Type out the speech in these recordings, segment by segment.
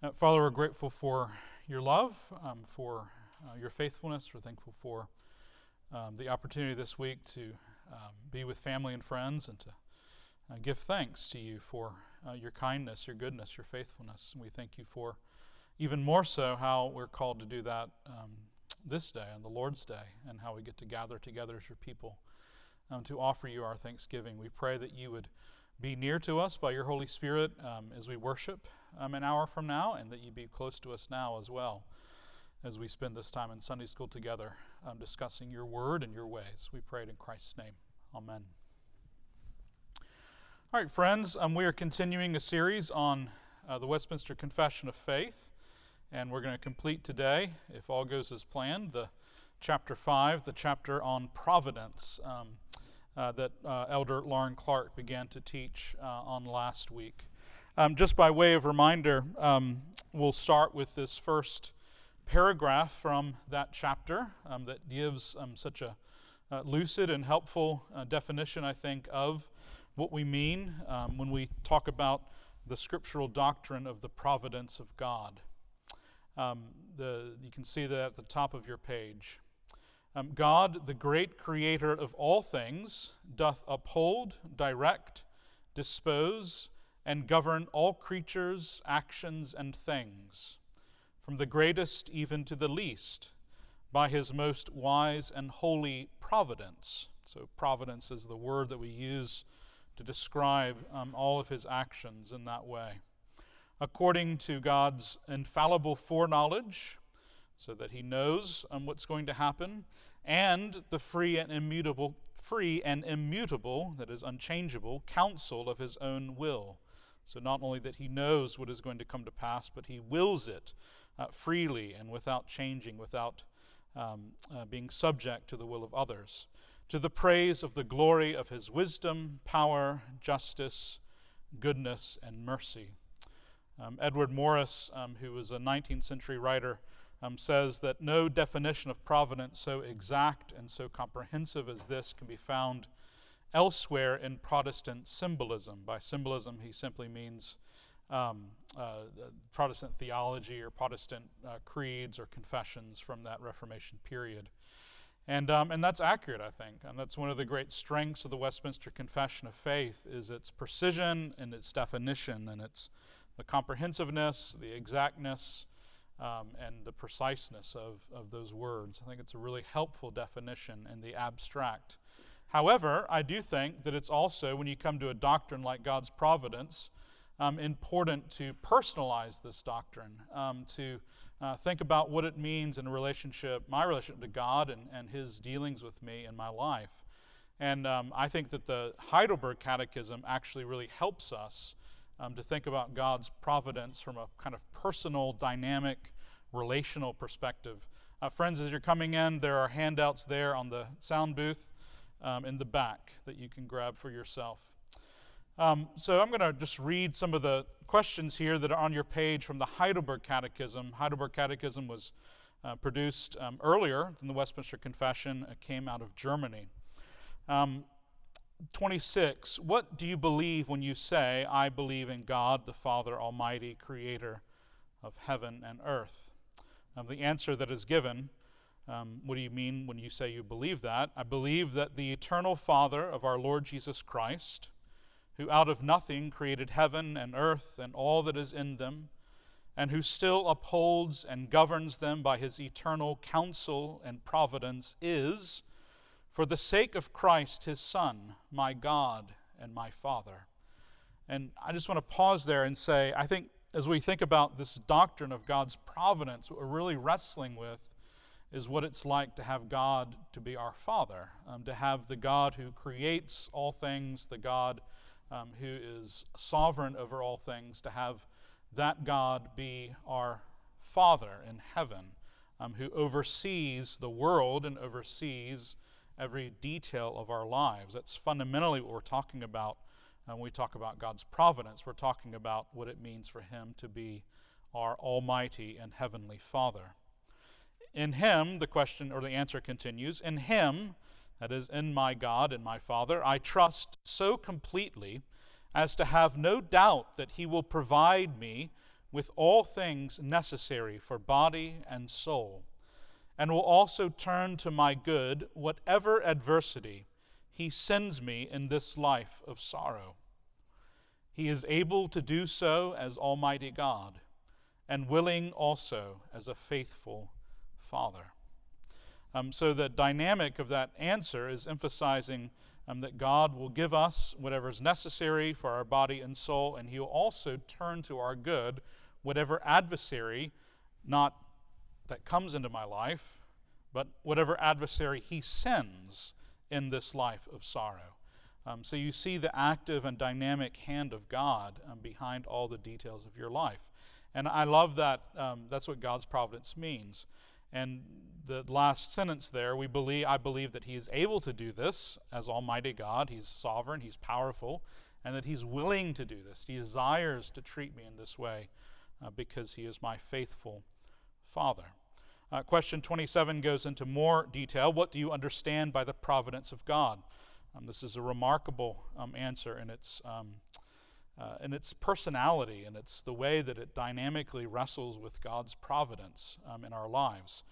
Uh, Father, we're grateful for your love, um, for uh, your faithfulness. We're thankful for um, the opportunity this week to um, be with family and friends and to uh, give thanks to you for uh, your kindness, your goodness, your faithfulness. And we thank you for even more so how we're called to do that um, this day, on the Lord's Day, and how we get to gather together as your people um, to offer you our thanksgiving. We pray that you would be near to us by your Holy Spirit um, as we worship um, an hour from now, and that you be close to us now as well as we spend this time in Sunday school together um, discussing your word and your ways. We pray it in Christ's name. Amen. All right, friends, um, we are continuing a series on uh, the Westminster Confession of Faith, and we're going to complete today, if all goes as planned, the chapter 5, the chapter on providence. Um, uh, that uh, Elder Lauren Clark began to teach uh, on last week. Um, just by way of reminder, um, we'll start with this first paragraph from that chapter um, that gives um, such a uh, lucid and helpful uh, definition, I think, of what we mean um, when we talk about the scriptural doctrine of the providence of God. Um, the, you can see that at the top of your page. God, the great creator of all things, doth uphold, direct, dispose, and govern all creatures, actions, and things, from the greatest even to the least, by his most wise and holy providence. So, providence is the word that we use to describe um, all of his actions in that way. According to God's infallible foreknowledge, so that he knows um, what's going to happen, and the free and immutable, free and immutable, that is unchangeable, counsel of his own will. So not only that he knows what is going to come to pass, but he wills it uh, freely and without changing, without um, uh, being subject to the will of others. To the praise of the glory of his wisdom, power, justice, goodness, and mercy. Um, Edward Morris, um, who was a 19th century writer, um, says that no definition of providence so exact and so comprehensive as this can be found elsewhere in Protestant symbolism. By symbolism, he simply means um, uh, Protestant theology or Protestant uh, creeds or confessions from that Reformation period. And, um, and that's accurate, I think. And that's one of the great strengths of the Westminster Confession of Faith is its precision and its definition and its the comprehensiveness, the exactness, um, and the preciseness of, of those words. I think it's a really helpful definition in the abstract. However, I do think that it's also, when you come to a doctrine like God's providence, um, important to personalize this doctrine, um, to uh, think about what it means in a relationship, my relationship to God and, and His dealings with me in my life. And um, I think that the Heidelberg Catechism actually really helps us um, to think about God's providence from a kind of personal, dynamic, relational perspective. Uh, friends, as you're coming in, there are handouts there on the sound booth um, in the back that you can grab for yourself. Um, so I'm going to just read some of the questions here that are on your page from the Heidelberg Catechism. Heidelberg Catechism was uh, produced um, earlier than the Westminster Confession. It came out of Germany. Um, 26 What do you believe when you say, I believe in God, the Father Almighty, creator of heaven and earth? Um, the answer that is given um, what do you mean when you say you believe that? I believe that the eternal Father of our Lord Jesus Christ, who out of nothing created heaven and earth and all that is in them, and who still upholds and governs them by his eternal counsel and providence, is for the sake of Christ, his Son, my God and my Father. And I just want to pause there and say, I think as we think about this doctrine of God's providence, what we're really wrestling with is what it's like to have God to be our Father, um, to have the God who creates all things, the God um, who is sovereign over all things, to have that God be our Father in heaven, um, who oversees the world and oversees every detail of our lives. That's fundamentally what we're talking about when we talk about God's providence. We're talking about what it means for Him to be our Almighty and Heavenly Father. In Him, the question or the answer continues, in Him, that is, in my God and my Father, I trust so completely as to have no doubt that He will provide me with all things necessary for body and soul, and will also turn to my good whatever adversity he sends me in this life of sorrow. He is able to do so as Almighty God, and willing also as a faithful Father. Um, so the dynamic of that answer is emphasizing um, that God will give us whatever is necessary for our body and soul, and He will also turn to our good whatever adversary, not that comes into my life, but whatever adversary He sends in this life of sorrow. Um, so you see the active and dynamic hand of God um, behind all the details of your life. And I love that. Um, that's what God's providence means. And the last sentence there, we believe, I believe that He is able to do this as Almighty God. He's sovereign, He's powerful, and that He's willing to do this. He desires to treat me in this way uh, because He is my faithful Father. Uh, question 27 goes into more detail. What do you understand by the providence of God? Um, this is a remarkable um, answer in its, um, uh, in its personality and it's the way that it dynamically wrestles with God's providence um, in our lives.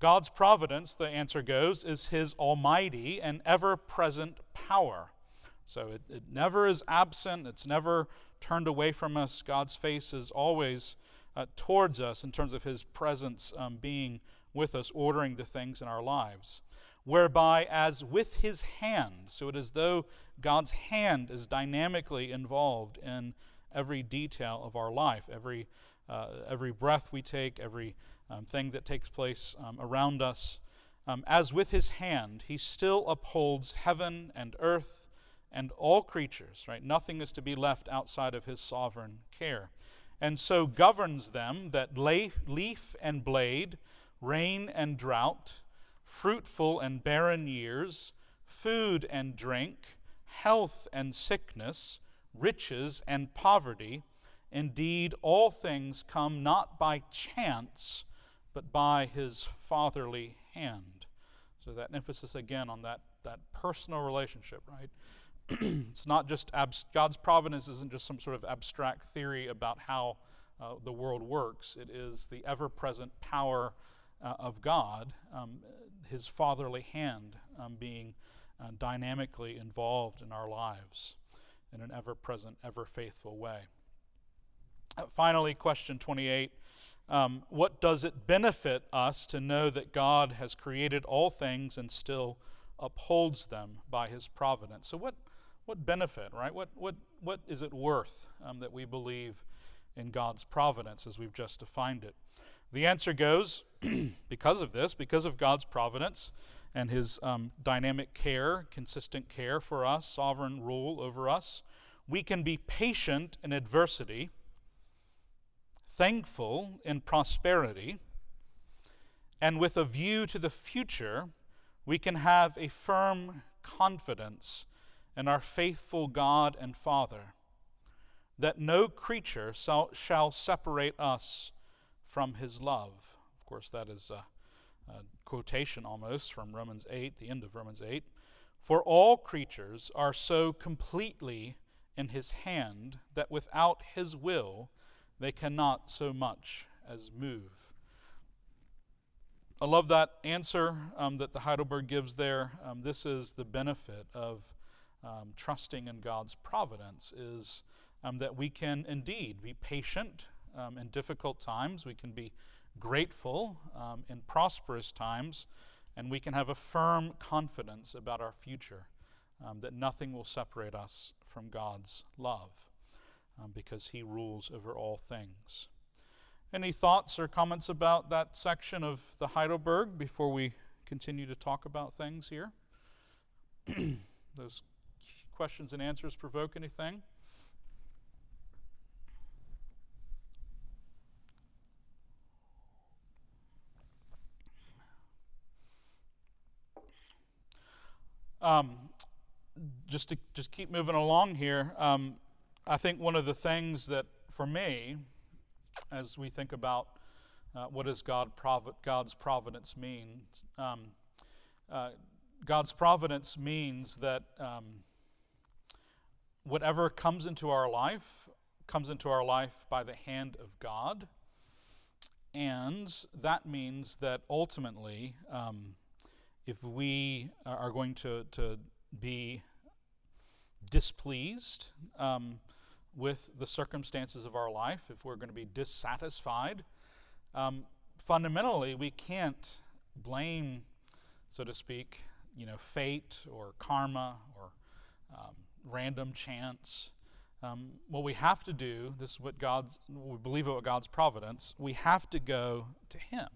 God's providence, the answer goes, is his almighty and ever present power. So it, it never is absent, it's never turned away from us. God's face is always uh, towards us in terms of his presence um, being with us, ordering the things in our lives. Whereby, as with his hand, so it is though God's hand is dynamically involved in every detail of our life, every, uh, every breath we take, every um, thing that takes place um, around us. Um, as with his hand, he still upholds heaven and earth and all creatures, right? Nothing is to be left outside of his sovereign care. And so governs them that lay, leaf and blade, rain and drought, fruitful and barren years, food and drink, health and sickness, riches and poverty. Indeed, all things come not by chance, but by his fatherly hand. So that emphasis again on that, that personal relationship, right? it's not just abs- God's providence isn't just some sort of abstract theory about how uh, the world works. It is the ever present power uh, of God, um, his fatherly hand um, being uh, dynamically involved in our lives in an ever present, ever faithful way. Uh, finally, question 28 um, what does it benefit us to know that God has created all things and still upholds them by his providence? So, what, what benefit, right? What, what, what is it worth um, that we believe in God's providence as we've just defined it? The answer goes because of this, because of God's providence and his um, dynamic care, consistent care for us, sovereign rule over us, we can be patient in adversity thankful in prosperity, and with a view to the future, we can have a firm confidence in our faithful God and Father that no creature shall, shall separate us from his love. Of course, that is a, a quotation almost from Romans 8, the end of Romans 8. For all creatures are so completely in his hand that without his will, they cannot so much as move. I love that answer um, that the Heidelberg gives there. Um, this is the benefit of um, trusting in God's providence is um, that we can indeed be patient um, in difficult times. We can be grateful um, in prosperous times, and we can have a firm confidence about our future that nothing will separate us from God's love um, because he rules over all things. Any thoughts or comments about that section of the Heidelberg before we continue to talk about things here? Those questions and answers provoke anything? Um, just to just keep moving along here. Um, I think one of the things that, for me, as we think about uh, what does God provi- God's providence mean, um, uh, God's providence means that um, whatever comes into our life comes into our life by the hand of God. And that means that ultimately, um, if we are going to, to be displeased um, with the circumstances of our life, if we're going to be dissatisfied, um, fundamentally, we can't blame, so to speak, you know, fate or karma or um, random chance. Um, what we have to do, this is what God's, we believe about God's providence, we have to go to Him,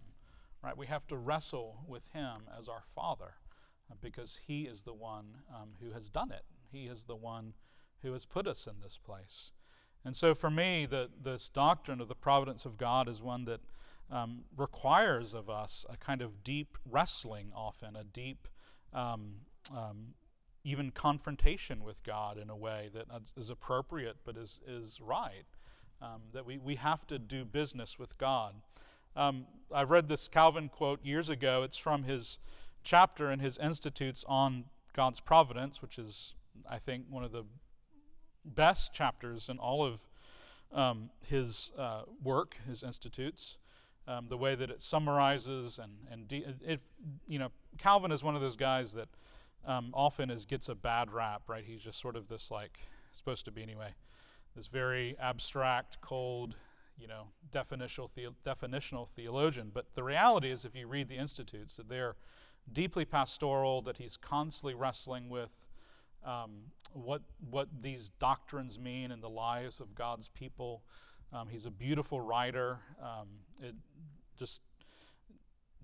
right? We have to wrestle with Him as our Father uh, because He is the one um, who has done it. He is the one who has put us in this place. And so for me, the, this doctrine of the providence of God is one that um, requires of us a kind of deep wrestling, often, a deep um, um, even confrontation with God in a way that is appropriate but is, is right. Um, that we, we have to do business with God. Um, I read this Calvin quote years ago. It's from his chapter in his Institutes on God's Providence, which is, I think, one of the best chapters in all of um, his uh, work, his Institutes. Um, the way that it summarizes and and de- it, you know Calvin is one of those guys that um, often is gets a bad rap, right? He's just sort of this like supposed to be anyway, this very abstract, cold, you know, definitional definitional theologian. But the reality is, if you read the institutes, that they're deeply pastoral, that he's constantly wrestling with um, what what these doctrines mean in the lives of God's people. Um, he's a beautiful writer. Um, it just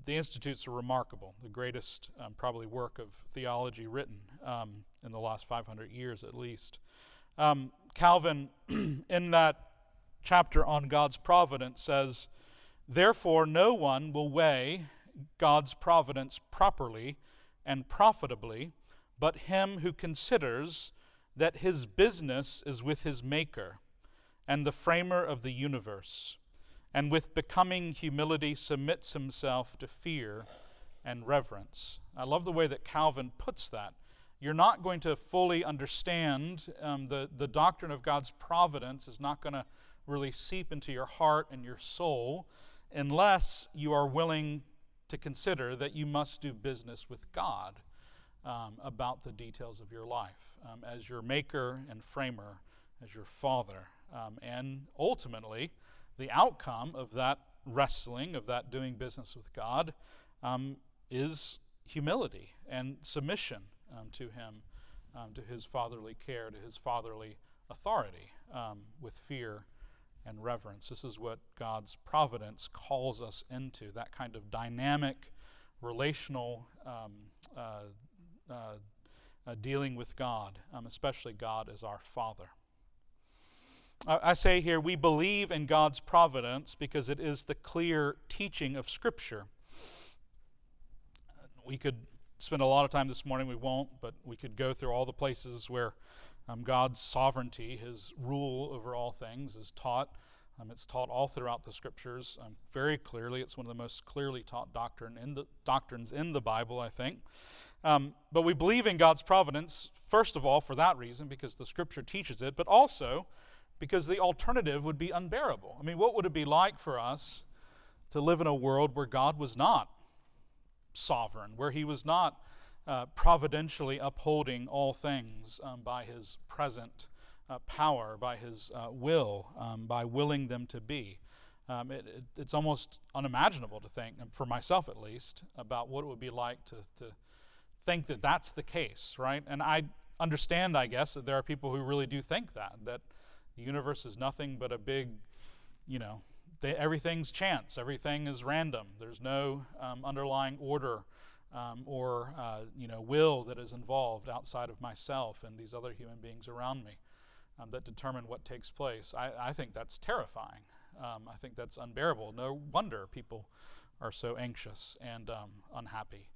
the institutes are remarkable, the greatest um, probably work of theology written um, in the last 500 years at least. Um, Calvin, in that chapter on God's providence, says, Therefore, no one will weigh God's providence properly and profitably, but him who considers that his business is with his Maker and the framer of the universe and with becoming humility submits himself to fear and reverence. I love the way that Calvin puts that. You're not going to fully understand um, the, the doctrine of God's providence, is not going to really seep into your heart and your soul unless you are willing to consider that you must do business with God um, about the details of your life um, as your maker and framer, as your father. Um, and ultimately, the outcome of that wrestling, of that doing business with God, um, is humility and submission um, to Him, um, to His fatherly care, to His fatherly authority, with fear and reverence. This is what God's providence calls us into that kind of dynamic, relational um, uh, uh, uh, dealing with God, um, especially God as our Father. I say here, we believe in God's providence because it is the clear teaching of Scripture. We could spend a lot of time this morning, we won't, but we could go through all the places where um, God's sovereignty, His rule over all things, is taught. Um, it's taught all throughout the Scriptures um, very clearly. It's one of the most clearly taught doctrine in the, doctrines in the Bible, I think. Um, but we believe in God's providence, first of all, for that reason, because the Scripture teaches it, but also because the alternative would be unbearable. I mean, what would it be like for us to live in a world where God was not sovereign, where He was not uh, providentially upholding all things um, by His present uh, power, by His uh, will, um, by willing them to be? Um, it, it, it's almost unimaginable to think, for myself at least, about what it would be like to, to think that that's the case, right? And I understand, I guess, that there are people who really do think that, that the universe is nothing but a big, you know, they, everything's chance, everything is random. There's no um, underlying order um, or, uh, you know, will that is involved outside of myself and these other human beings around me um, that determine what takes place. I, I think that's terrifying. Um, I think that's unbearable. No wonder people are so anxious and um, unhappy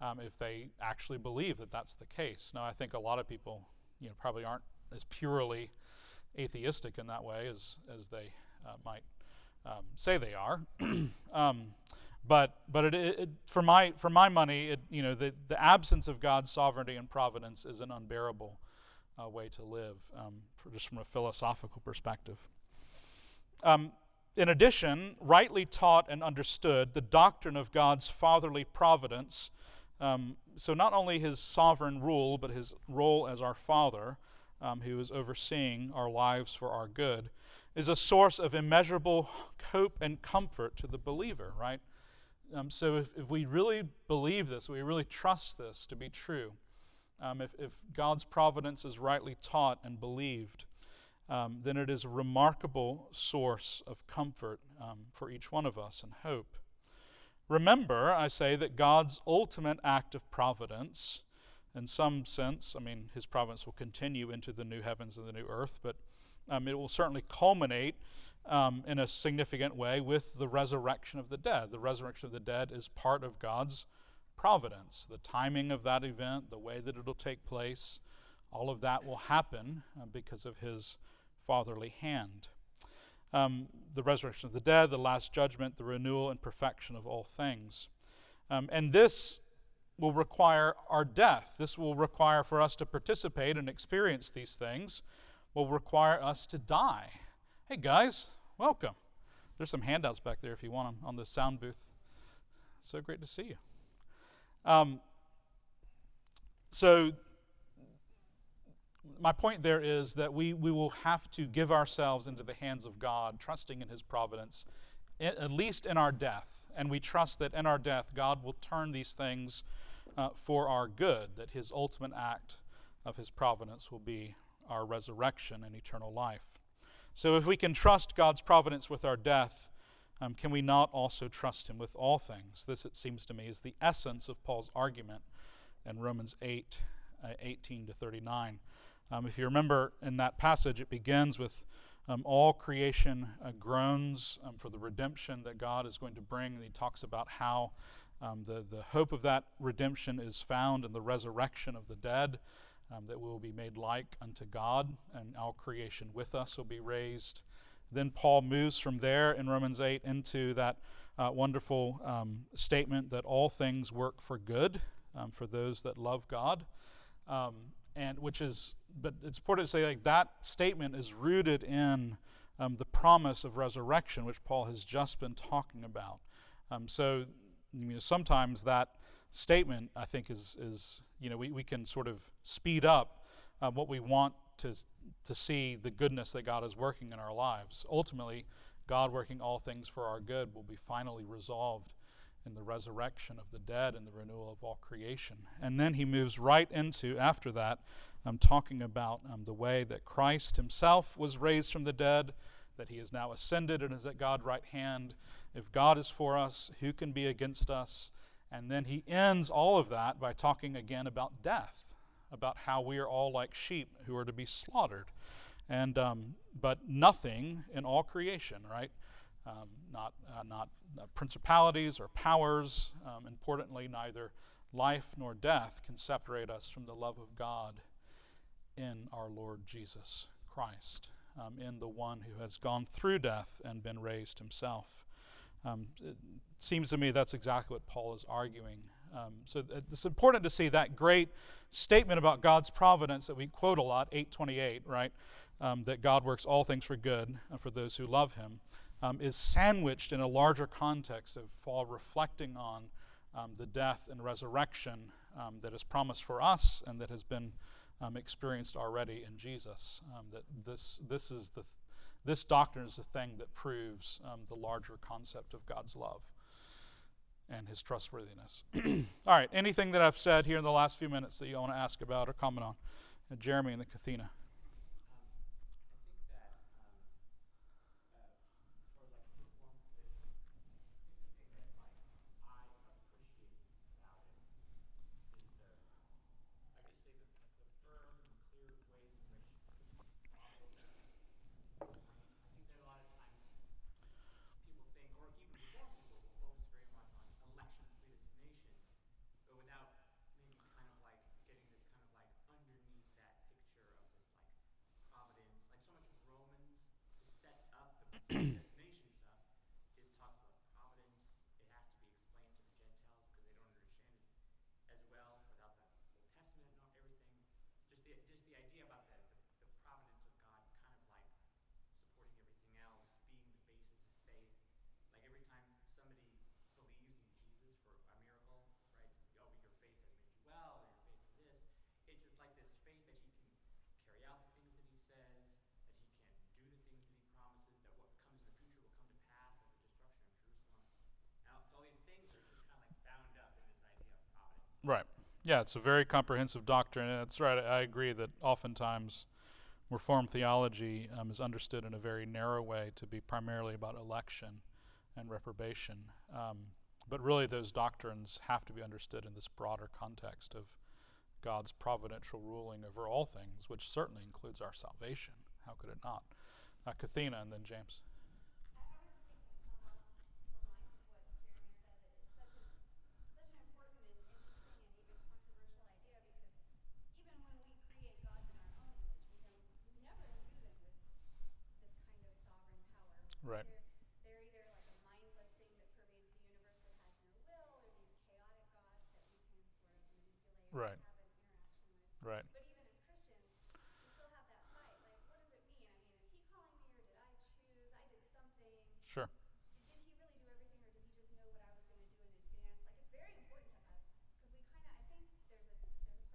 um, if they actually believe that that's the case. Now, I think a lot of people, you know, probably aren't as purely atheistic in that way as, as they uh, might um, say they are. but but it, it, for my for my money, it, you know, the, the absence of God's sovereignty and providence is an unbearable uh, way to live, um, just from a philosophical perspective. Um, in addition, rightly taught and understood, the doctrine of God's fatherly providence, um, so not only his sovereign rule, but his role as our father, um, who is overseeing our lives for our good, is a source of immeasurable hope and comfort to the believer, right? Um, so if, if we really believe this, we really trust this to be true, um, if, if God's providence is rightly taught and believed, um, then it is a remarkable source of comfort um, for each one of us and hope. Remember, I say, that God's ultimate act of providence, in some sense, I mean, his providence will continue into the new heavens and the new earth, but um, it will certainly culminate um, in a significant way with the resurrection of the dead. The resurrection of the dead is part of God's providence. The timing of that event, the way that it'll take place, all of that will happen uh, because of his fatherly hand. Um, the resurrection of the dead, the last judgment, the renewal and perfection of all things. Um, and this will require our death. This will require for us to participate and experience these things, will require us to die. Hey guys, welcome. There's some handouts back there if you want them on the sound booth. So great to see you. Um, so my point there is that we, we will have to give ourselves into the hands of God, trusting in His providence, at least in our death. And we trust that in our death, God will turn these things uh, for our good, that His ultimate act of His providence will be our resurrection and eternal life. So if we can trust God's providence with our death, um, can we not also trust Him with all things? This, it seems to me, is the essence of Paul's argument in Romans 8 uh, 18 to 39. Um, if you remember in that passage, it begins with um, all creation uh, groans um, for the redemption that God is going to bring. And he talks about how um, the, the hope of that redemption is found in the resurrection of the dead, um, that we will be made like unto God, and all creation with us will be raised. Then Paul moves from there in Romans 8 into that uh, wonderful um, statement that all things work for good for those that love God. Um, and which is, but it's important to say like that statement is rooted in um, the promise of resurrection, which Paul has just been talking about. Um, so, you know, sometimes that statement, I think, is, is you know, we, we can sort of speed up uh, what we want to, to see the goodness that God is working in our lives. Ultimately, God working all things for our good will be finally resolved in the resurrection of the dead and the renewal of all creation. And then he moves right into, after that, um, talking about um, the way that Christ himself was raised from the dead, that he is now ascended and is at God's right hand. If God is for us, who can be against us? And then he ends all of that by talking again about death, about how we are all like sheep who are to be slaughtered. And um, but nothing in all creation, right? um, not, uh, not uh, principalities or powers. Um, importantly, neither life nor death can separate us from the love of God in our Lord Jesus Christ, um, in the one who has gone through death and been raised himself. Um, it seems to me that's exactly what Paul is arguing. Um, so it's important to see that great statement about God's providence that we quote a lot, 828, right? Um, that God works all things for good uh, for those who love him um, is sandwiched in a larger context of Paul reflecting on um, the death and resurrection um, that is promised for us and that has been experienced already in Jesus. That this, this, is the, this doctrine is the thing that proves um, the larger concept of God's love and his trustworthiness. All right, anything that I've said here in the last few minutes that you want to ask about or comment on? Uh, Jeremy and the Kathina. Right. Yeah, it's a very comprehensive doctrine, and that's right. I agree that oftentimes Reformed theology um, is understood in a very narrow way to be primarily about election and reprobation. Um, but really, those doctrines have to be understood in this broader context of God's providential ruling over all things, which certainly includes our salvation. How could it not? Uh, Kathina and then James. Right. They're, they're either like a mindless thing that pervades the universe that has no will, or these chaotic gods that we can sort of manipulate Right. and have an interaction with. Right. But even as Christians, we still have that fight. Like, what does it mean? I mean, is he calling me, or did I choose? I did something. Sure. Did he really do everything, or does he just know what I was going to do in advance? Like, it's very important to us because we kind of, I think there's a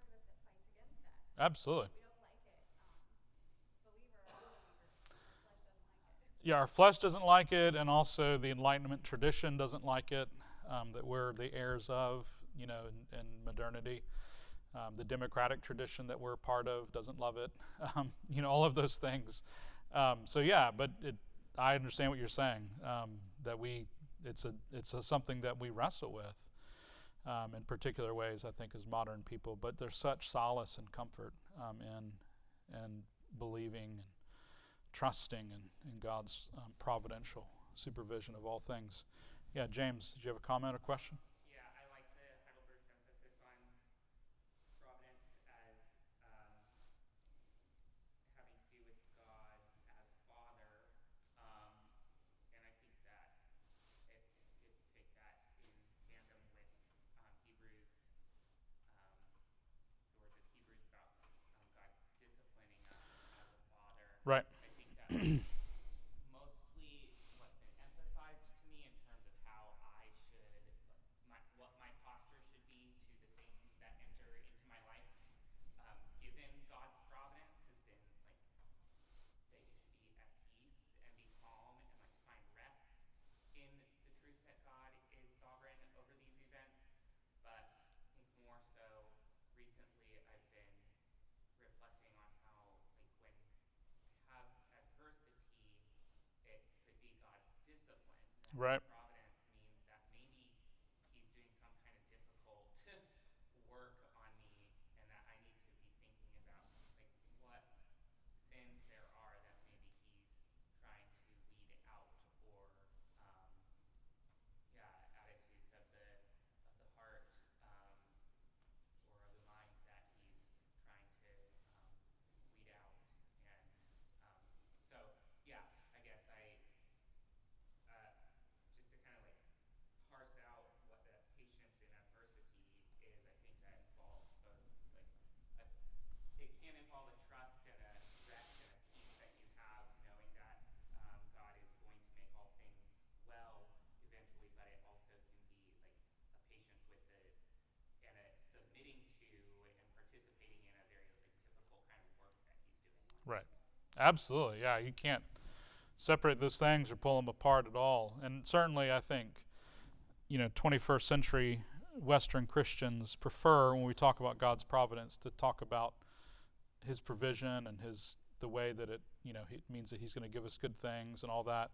there's a part of us that fights against that. Absolutely. We don't like it. Um, believer or unbeliever, our flesh doesn't like it. Yeah, our flesh doesn't like it, and also the Enlightenment tradition doesn't like it, um, that we're the heirs of, you know, in, in modernity. Um, the democratic tradition that we're a part of doesn't love it. Um, you know, all of those things. Um, so yeah, but it, I understand what you're saying. Um, that we, it's a, it's a, something that we wrestle with um, in particular ways. I think as modern people, but there's such solace and comfort um, in, in believing and trusting in, in God's um, providential supervision of all things. Yeah, James, did you have a comment or question? Yeah, I like the Heidelberg's emphasis on providence as um, having to do with God as Father, um, and I think that it's good to take that in tandem with um, Hebrews, um, the words of Hebrews about um, God disciplining us as a Father. Right. I think that mostly what's been emphasized to me in terms of how I should, my, what my posture should be to the things that enter into my life, um, given God's providence, has been like that you should be at peace and be calm and like find rest in the truth that God is sovereign over these events. But I think more so recently, I've been reflecting on how like when have adversity, it could be God's discipline. That Right. Providence means that maybe He's doing some kind of difficult work on me, and that I need to be thinking about like what sins there are that maybe He's trying to weed out, or um, yeah, attitudes of the of the heart. Um, or of the mind that he's trying to um, weed out. And um, so, yeah, I guess I, uh, just to kind of like parse out what the patience in adversity is, I think that involves both like, a, it can involve a trust and a rest and a peace that you have knowing that um, God is going to make all things well eventually, but it also can be like a patience with the and a submitting to and participating in a very like typical kind of work that he's doing. Right. Absolutely. Yeah, you can't separate those things or pull them apart at all. And certainly, I think, you know, 21st century Western Christians prefer, when we talk about God's providence, to talk about His provision and His the way that it, you know, it means that He's going to give us good things and all that.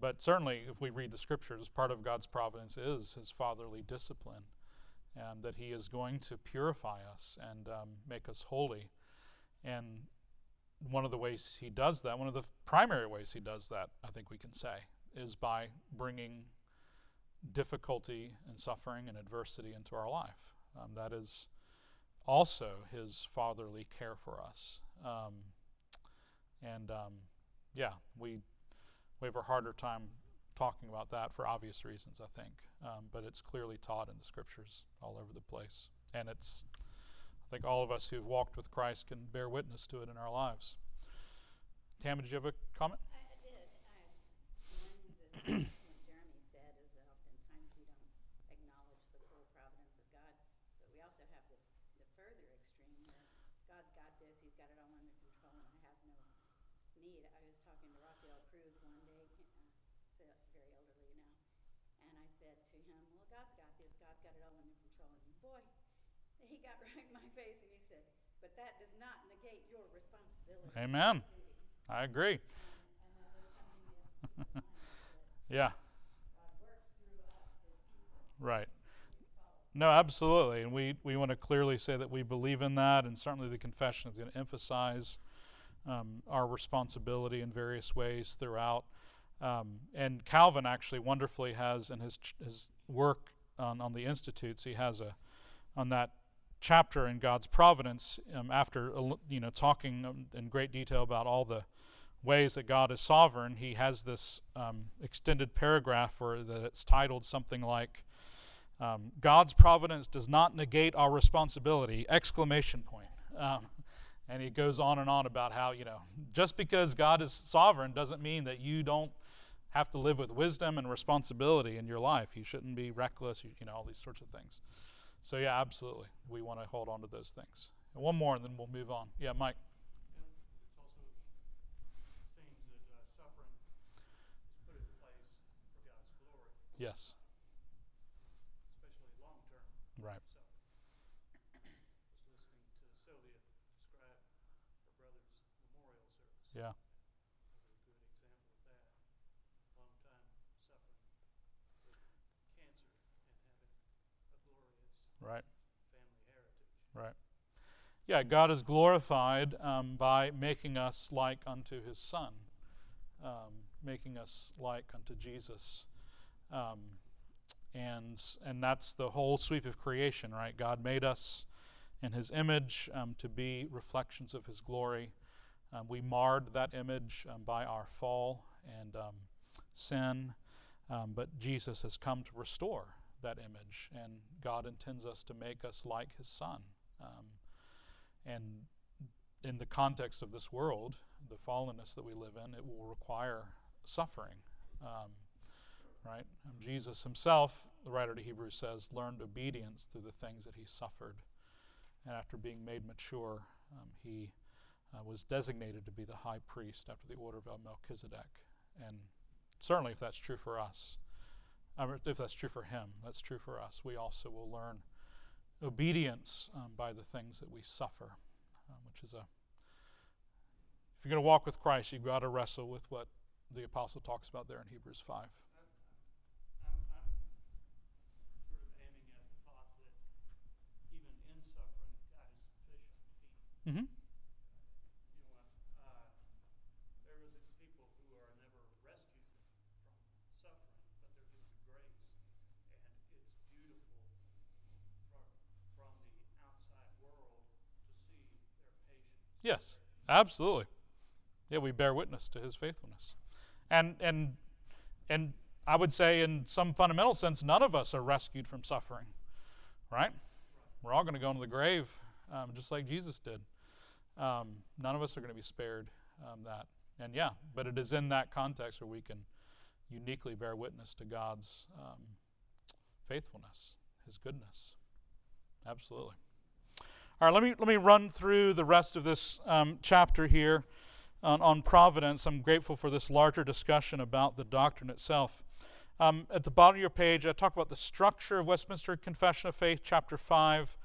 But certainly, if we read the scriptures, part of God's providence is His fatherly discipline, and that He is going to purify us and um, make us holy. And one of the ways he does that, one of the primary ways he does that, I think we can say, is by bringing difficulty and suffering and adversity into our life. Um, that is also his fatherly care for us. Um, and um, yeah, we we have a harder time talking about that for obvious reasons, I think. Um, but it's clearly taught in the scriptures all over the place, and it's I think all of us who've walked with Christ can bear witness to it in our lives. Tammy, did you have a comment? I, I did. I, one that what Jeremy said is that oftentimes we don't acknowledge the full providence of God, but we also have the, the further extreme where God's got this, He's got it all under control, and I have no need. I was talking to Rafael Cruz one day, uh, so very elderly now, and I said to him, "Well, God's got this. God's got it all under control." And boy, he got right in my face and he said, "But that does not negate your responsibility." Amen. I agree. And that is something that we keep in mind, that Yeah, God works through us, His people, right. No, absolutely. And we, we want to clearly say that we believe in that, and certainly the confession is going to emphasize um, our responsibility in various ways throughout. Um, and Calvin actually wonderfully has in his, his work on, on the Institutes, he has a, on that chapter in God's providence, um, after you know talking um, in great detail about all the ways that God is sovereign, he has this um, extended paragraph where that it's titled something like um, God's providence does not negate our responsibility! Exclamation point. Um, and he goes on and on about how you know just because God is sovereign doesn't mean that you don't have to live with wisdom and responsibility in your life. You shouldn't be reckless. You, you know all these sorts of things. So yeah, absolutely, we want to hold on to those things. And one more, and then we'll move on. Yeah, Mike. Yes. especially long term Right. Was listening to Sylvia describe her brother's memorial service. Yeah. That was a good example of that. Long time suffering with cancer and having a glorious Right. family heritage. Right. Yeah, God is glorified um, by making us like unto his Son, um, making us like unto Jesus. Um, and, and that's the whole sweep of creation, right? God made us in his image um, to be reflections of his glory. Um, we marred that image um, by our fall and sin, but Jesus has come to restore that image, and God intends us to make us like his Son. Um, and in the context of this world, the fallenness that we live in, it will require suffering. Um, right? Um, Jesus himself, the writer to Hebrews says, learned obedience through the things that he suffered. And after being made mature, um, he uh, was designated to be the high priest after the order of Melchizedek. And certainly, if that's true for us, um, if that's true for him, that's true for us. We also will learn obedience um, by the things that we suffer, um, which is a. If you're going to walk with Christ, you've got to wrestle with what the apostle talks about there in Hebrews 5. I'm, I'm sort of aiming at the thought that even in suffering, God is sufficient. He, Mm-hmm. you know, uh, there are the people who are never rescued from suffering, but they're given grace, and it's beautiful from from the outside world to see their patience. Yes, absolutely. Yeah, we bear witness to his faithfulness. And and and I would say in some fundamental sense none of us are rescued from suffering. Right? We're all going to go into the grave um, just like Jesus did. Um, none of us are going to be spared um, that. And yeah, but it is in that context where we can uniquely bear witness to God's um, faithfulness, His goodness. Absolutely. All right, let me let me run through the rest of this um, chapter here on, on providence. I'm grateful for this larger discussion about the doctrine itself. Um, at the bottom of your page, I talk about the structure of Westminster Confession of Faith, chapter five,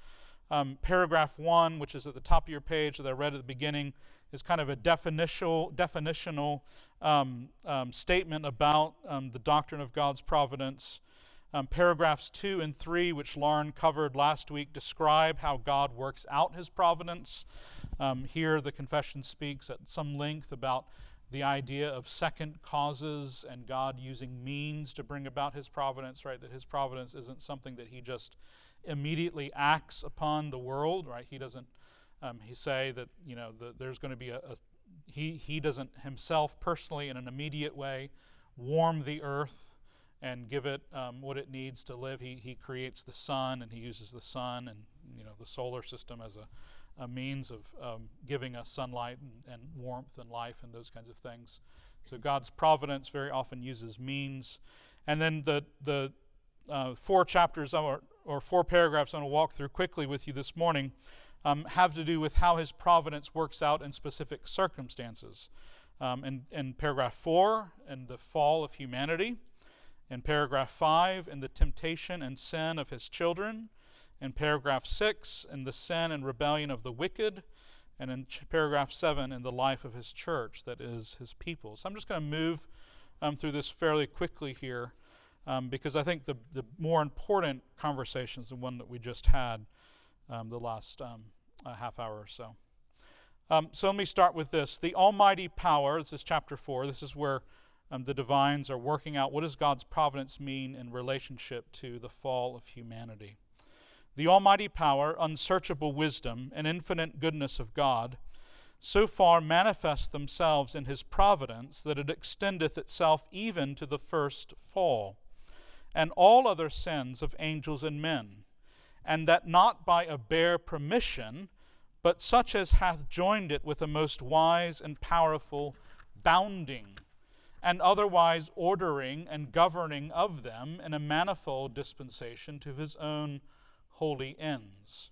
um, paragraph one, which is at the top of your page that I read at the beginning, is kind of a definitional definitional um, um, statement about um, the doctrine of God's providence. Um, paragraphs 2 and 3, which Lauren covered last week, describe how God works out his providence. Um, here, the confession speaks at some length about the idea of second causes and God using means to bring about his providence, right? That his providence isn't something that he just immediately acts upon the world, right? He doesn't, um, he say that, you know, the, there's going to be a, a he, he doesn't himself personally in an immediate way warm the earth and give it um, what it needs to live. He, he creates the sun and he uses the sun and you know the solar system as a, a means of um, giving us sunlight and, and warmth and life and those kinds of things. So God's providence very often uses means. And then the the uh, four chapters or, or four paragraphs I'm going to walk through quickly with you this morning um, have to do with how His providence works out in specific circumstances. Um, in, in paragraph four, in the fall of humanity in paragraph 5 in the temptation and sin of his children In paragraph 6, in the sin and rebellion of the wicked. And in ch- paragraph 7, in the life of his church, that is, his people. So I'm just going to move um, through this fairly quickly here um, because I think the, the more important conversation is the one that we just had um, the last um, half hour or so. Um, so let me start with this. The almighty power, this is chapter 4. This is where um, the divines are working out what does God's providence mean in relationship to the fall of humanity. The almighty power, unsearchable wisdom, and infinite goodness of God so far manifest themselves in his providence that it extendeth itself even to the first fall, and all other sins of angels and men, and that not by a bare permission, but such as hath joined it with a most wise and powerful bounding, and otherwise ordering and governing of them in a manifold dispensation to his own holy ends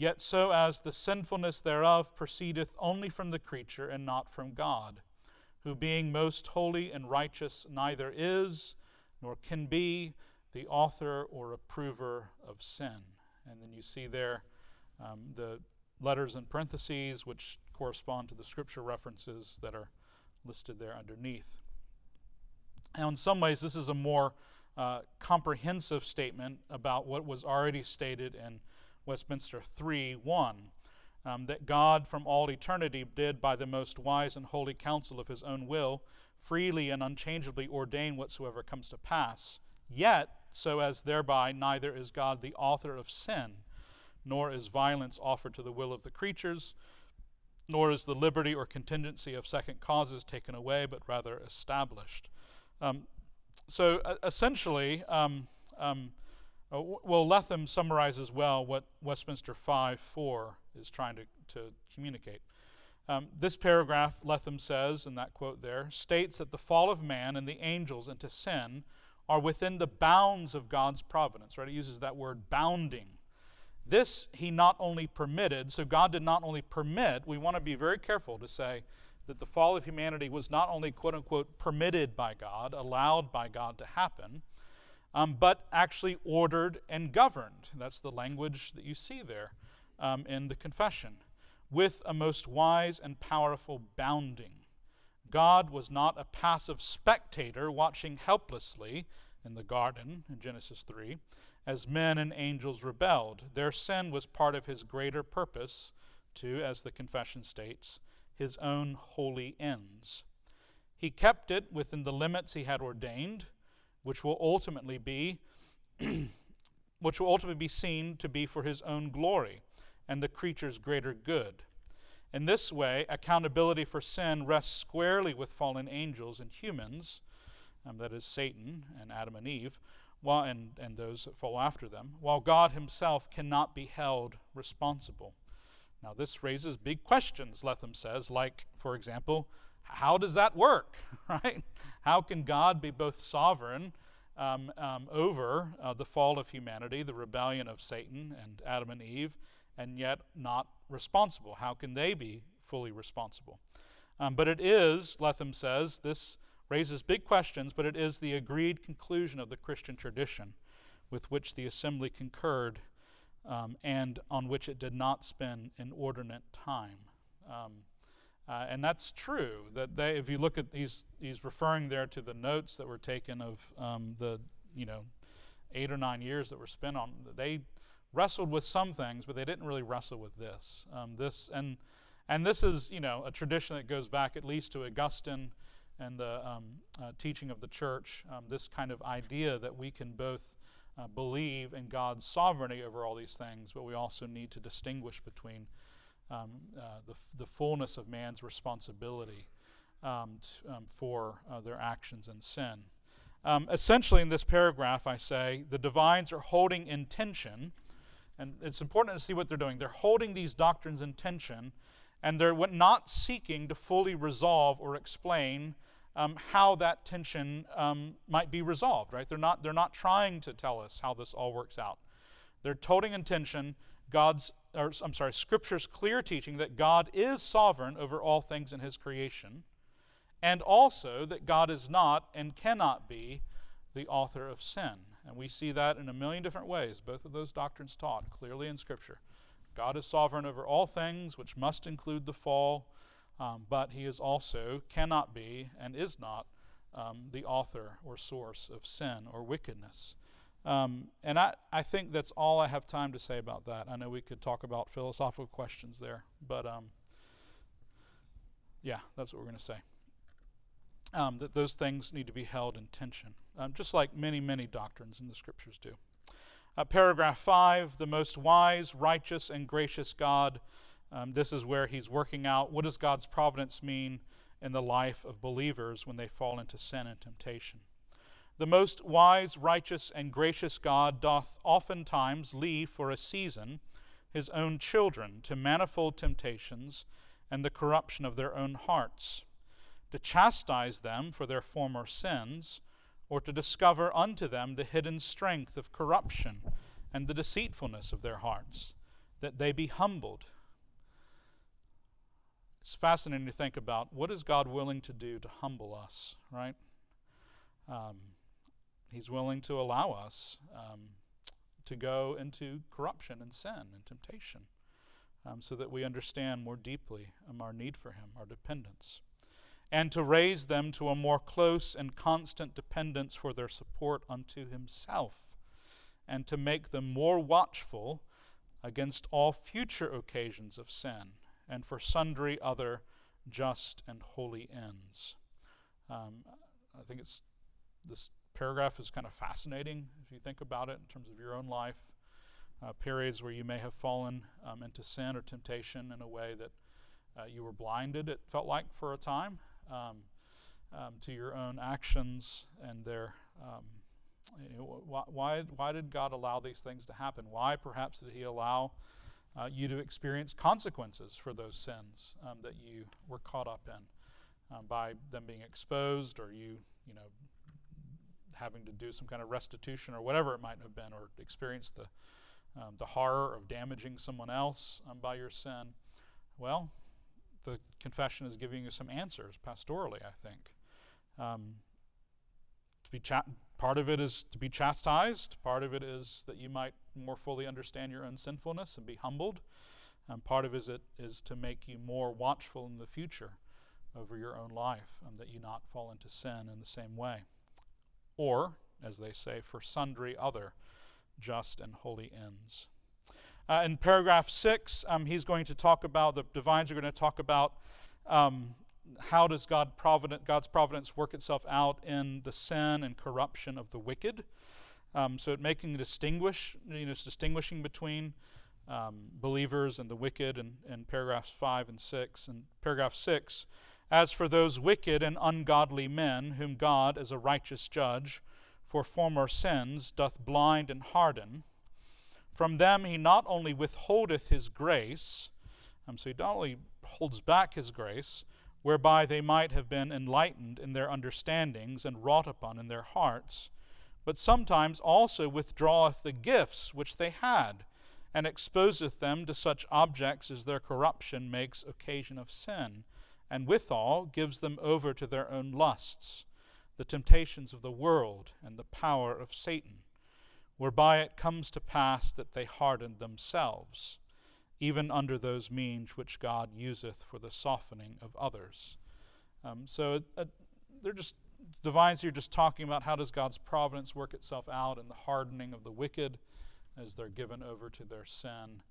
yet so as the sinfulness thereof proceedeth only from the creature and not from God, who being most holy and righteous neither is nor can be the author or approver of sin. And then you see there um, the letters in parentheses, which correspond to the scripture references that are listed there underneath. Now, in some ways, this is a more uh, comprehensive statement about what was already stated in Westminster 3 1. Um, that God from all eternity did by the most wise and holy counsel of his own will freely and unchangeably ordain whatsoever comes to pass. Yet, so as thereby neither is God the author of sin, nor is violence offered to the will of the creatures, nor is the liberty or contingency of second causes taken away, but rather established. Um, so uh, essentially, um, um, uh, well, Letham summarizes well what Westminster 5 4 is trying to, to communicate. Um, this paragraph, Letham says, in that quote there, states that the fall of man and the angels into sin are within the bounds of God's providence, right? It uses that word bounding. This he not only permitted, so God did not only permit, we want to be very careful to say that the fall of humanity was not only quote unquote permitted by God, allowed by God to happen, um, but actually ordered and governed. That's the language that you see there um, in the confession, with a most wise and powerful bounding. God was not a passive spectator watching helplessly in the garden in Genesis 3 as men and angels rebelled. Their sin was part of his greater purpose to, as the confession states, his own holy ends. He kept it within the limits he had ordained which will ultimately be which will ultimately be seen to be for his own glory and the creature's greater good. In this way, accountability for sin rests squarely with fallen angels and humans, um, that is, Satan and Adam and Eve, while, and, and those that follow after them, while God himself cannot be held responsible. Now, this raises big questions, Letham says, like, for example, how does that work, right? How can God be both sovereign um, um, over uh, the fall of humanity, the rebellion of Satan and Adam and Eve, and yet not responsible? How can they be fully responsible? Um, but it is, Letham says, this raises big questions, but it is the agreed conclusion of the Christian tradition with which the assembly concurred um, and on which it did not spend inordinate time. Um, uh, and that's true. That they, if you look at these, he's referring there to the notes that were taken of um, the, you know, eight or nine years that were spent on. They wrestled with some things, but they didn't really wrestle with this. Um, this and and this is, you know, a tradition that goes back at least to Augustine and the um, uh, teaching of the church. Um, this kind of idea that we can both uh, believe in God's sovereignty over all these things, but we also need to distinguish between um, uh, the, the fullness of man's responsibility um, t- um, for uh, their actions and sin. Um, essentially, in this paragraph, I say the divines are holding in tension, and it's important to see what they're doing. They're holding these doctrines in tension, and they're not seeking to fully resolve or explain um, how that tension um, might be resolved. Right? They're not. They're not trying to tell us how this all works out. They're holding in tension God's or I'm sorry, Scripture's clear teaching that God is sovereign over all things in His creation, and also that God is not and cannot be the author of sin. And we see that in a million different ways, both of those doctrines taught clearly in Scripture. God is sovereign over all things, which must include the fall, um, but he is also, cannot be, and is not um, the author or source of sin or wickedness. Um, and I, I think that's all I have time to say about that. I know we could talk about philosophical questions there, but um, yeah, that's what we're going to say. Um, that those things need to be held in tension, um, just like many, many doctrines in the scriptures do. Uh, paragraph 5 the most wise, righteous, and gracious God. Um, this is where he's working out what does God's providence mean in the life of believers when they fall into sin and temptation. The most wise, righteous, and gracious God doth oftentimes leave for a season his own children to manifold temptations and the corruption of their own hearts, to chastise them for their former sins, or to discover unto them the hidden strength of corruption and the deceitfulness of their hearts, that they be humbled. It's fascinating to think about what is God willing to do to humble us, right? Um, he's willing to allow us um, to go into corruption and sin and temptation um, so that we understand more deeply um, our need for Him, our dependence, and to raise them to a more close and constant dependence for their support unto Himself, and to make them more watchful against all future occasions of sin and for sundry other just and holy ends. Um, I think it's this paragraph is kind of fascinating if you think about it in terms of your own life uh, periods where you may have fallen um, into sin or temptation in a way that uh, you were blinded, it felt like, for a time, um, um, to your own actions and their. Um, you know, why, why, why did God allow these things to happen? Why, perhaps, did He allow uh, you to experience consequences for those sins um, that you were caught up in um, by them being exposed or you, you know, having to do some kind of restitution or whatever it might have been, or experience the um, the horror of damaging someone else um, by your sin? Well, the confession is giving you some answers pastorally, I think. Um, to be cha- part of it is to be chastised. Part of it is that you might more fully understand your own sinfulness and be humbled. And part of it is to make you more watchful in the future over your own life, and that you not fall into sin in the same way. Or, as they say, for sundry other just and holy ends. Uh, in paragraph six, um, he's going to talk about, the divines are going to talk about um, how does God provident, God's providence work itself out in the sin and corruption of the wicked. Um, so making distinguish, you know, distinguishing between um, believers and the wicked and, in paragraphs five and six. And paragraph six, as for those wicked and ungodly men whom God, as a righteous judge, for former sins doth blind and harden. From them he not only withholdeth his grace, um, so he not only holds back his grace, whereby they might have been enlightened in their understandings and wrought upon in their hearts, but sometimes also withdraweth the gifts which they had, and exposeth them to such objects as their corruption makes occasion of sin, and withal gives them over to their own lusts the temptations of the world and the power of Satan, whereby it comes to pass that they harden themselves, even under those means which God useth for the softening of others. Um, so uh, they're just divines here just talking about how does God's providence work itself out in the hardening of the wicked as they're given over to their sin.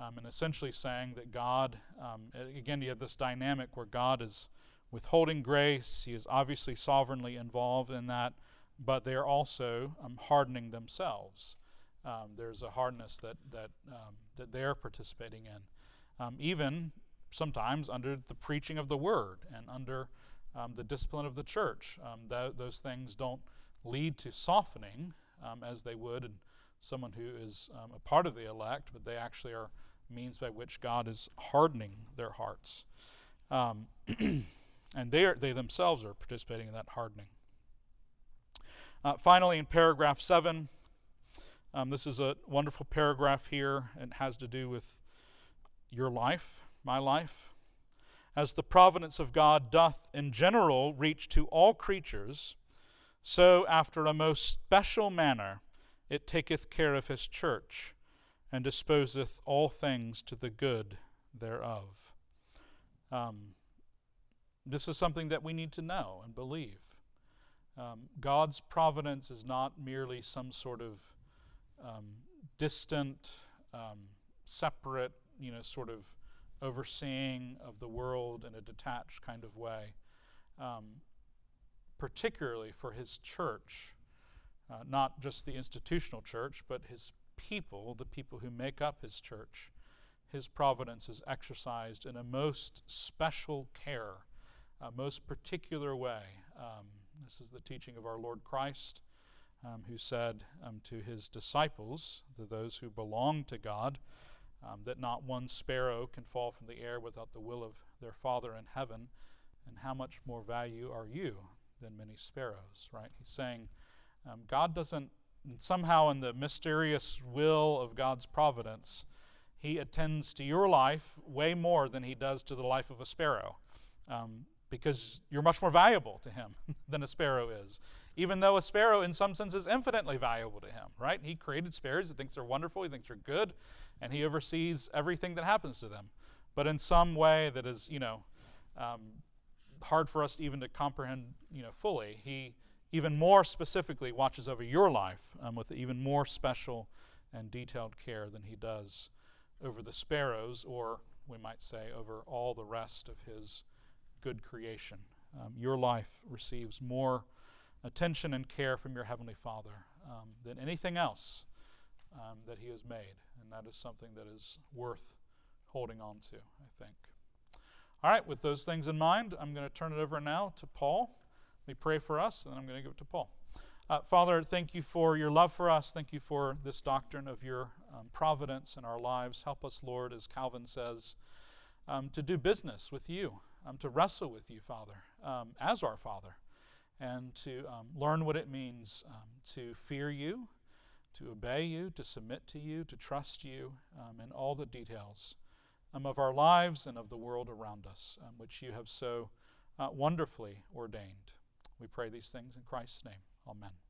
Um, and essentially saying that God, um, again, you have this dynamic where God is withholding grace. He is obviously sovereignly involved in that, but they are also um, hardening themselves. Um, there's a hardness that that um, that they're participating in, um, even sometimes under the preaching of the word and under um, the discipline of the church. Um, th- those things don't lead to softening as they would in someone who is a part of the elect, but they actually are means by which God is hardening their hearts. and they, are, they themselves are participating in that hardening. Uh, finally, in paragraph 7, um, this is a wonderful paragraph here. It has to do with your life, my life. As the providence of God doth in general reach to all creatures, so after a most special manner it taketh care of his church, and disposeth all things to the good thereof. Um, this is something that we need to know and believe. Um, God's providence is not merely some sort of um, distant, um, separate, you know, sort of overseeing of the world in a detached kind of way, um, particularly for His church, uh, not just the institutional church, but His people, the people who make up His church. His providence is exercised in a most special care, a most particular way. Um, this is the teaching of our Lord Christ, um, who said um, to his disciples, to those who belong to God, um, that not one sparrow can fall from the air without the will of their Father in heaven. And how much more value are you than many sparrows, right? He's saying um, God doesn't, somehow in the mysterious will of God's providence, he attends to your life way more than he does to the life of a sparrow. Um, because you're much more valuable to him than a sparrow is. Even though a sparrow, in some sense, is infinitely valuable to him, right? He created sparrows, he thinks they're wonderful, he thinks they're good, and he oversees everything that happens to them. But in some way that is, you know, um, hard for us even to comprehend, you know, fully, he even more specifically watches over your life um, with even more special and detailed care than he does over the sparrows, or we might say over all the rest of his good creation. Um, your life receives more attention and care from your Heavenly Father um, than anything else um, that He has made. And that is something that is worth holding on to, I think. All right, with those things in mind, I'm going to turn it over now to Paul. Let me pray for us, and then I'm going to give it to Paul. Uh, Father, thank you for your love for us. Thank you for this doctrine of your um, providence in our lives. Help us, Lord, as Calvin says, um, to do business with you um, to wrestle with you, Father, um, as our Father, and to um, learn what it means um, to fear you, to obey you, to submit to you, to trust you um, in all the details of our lives and of the world around us, which you have so uh, wonderfully ordained. We pray these things in Christ's name. Amen.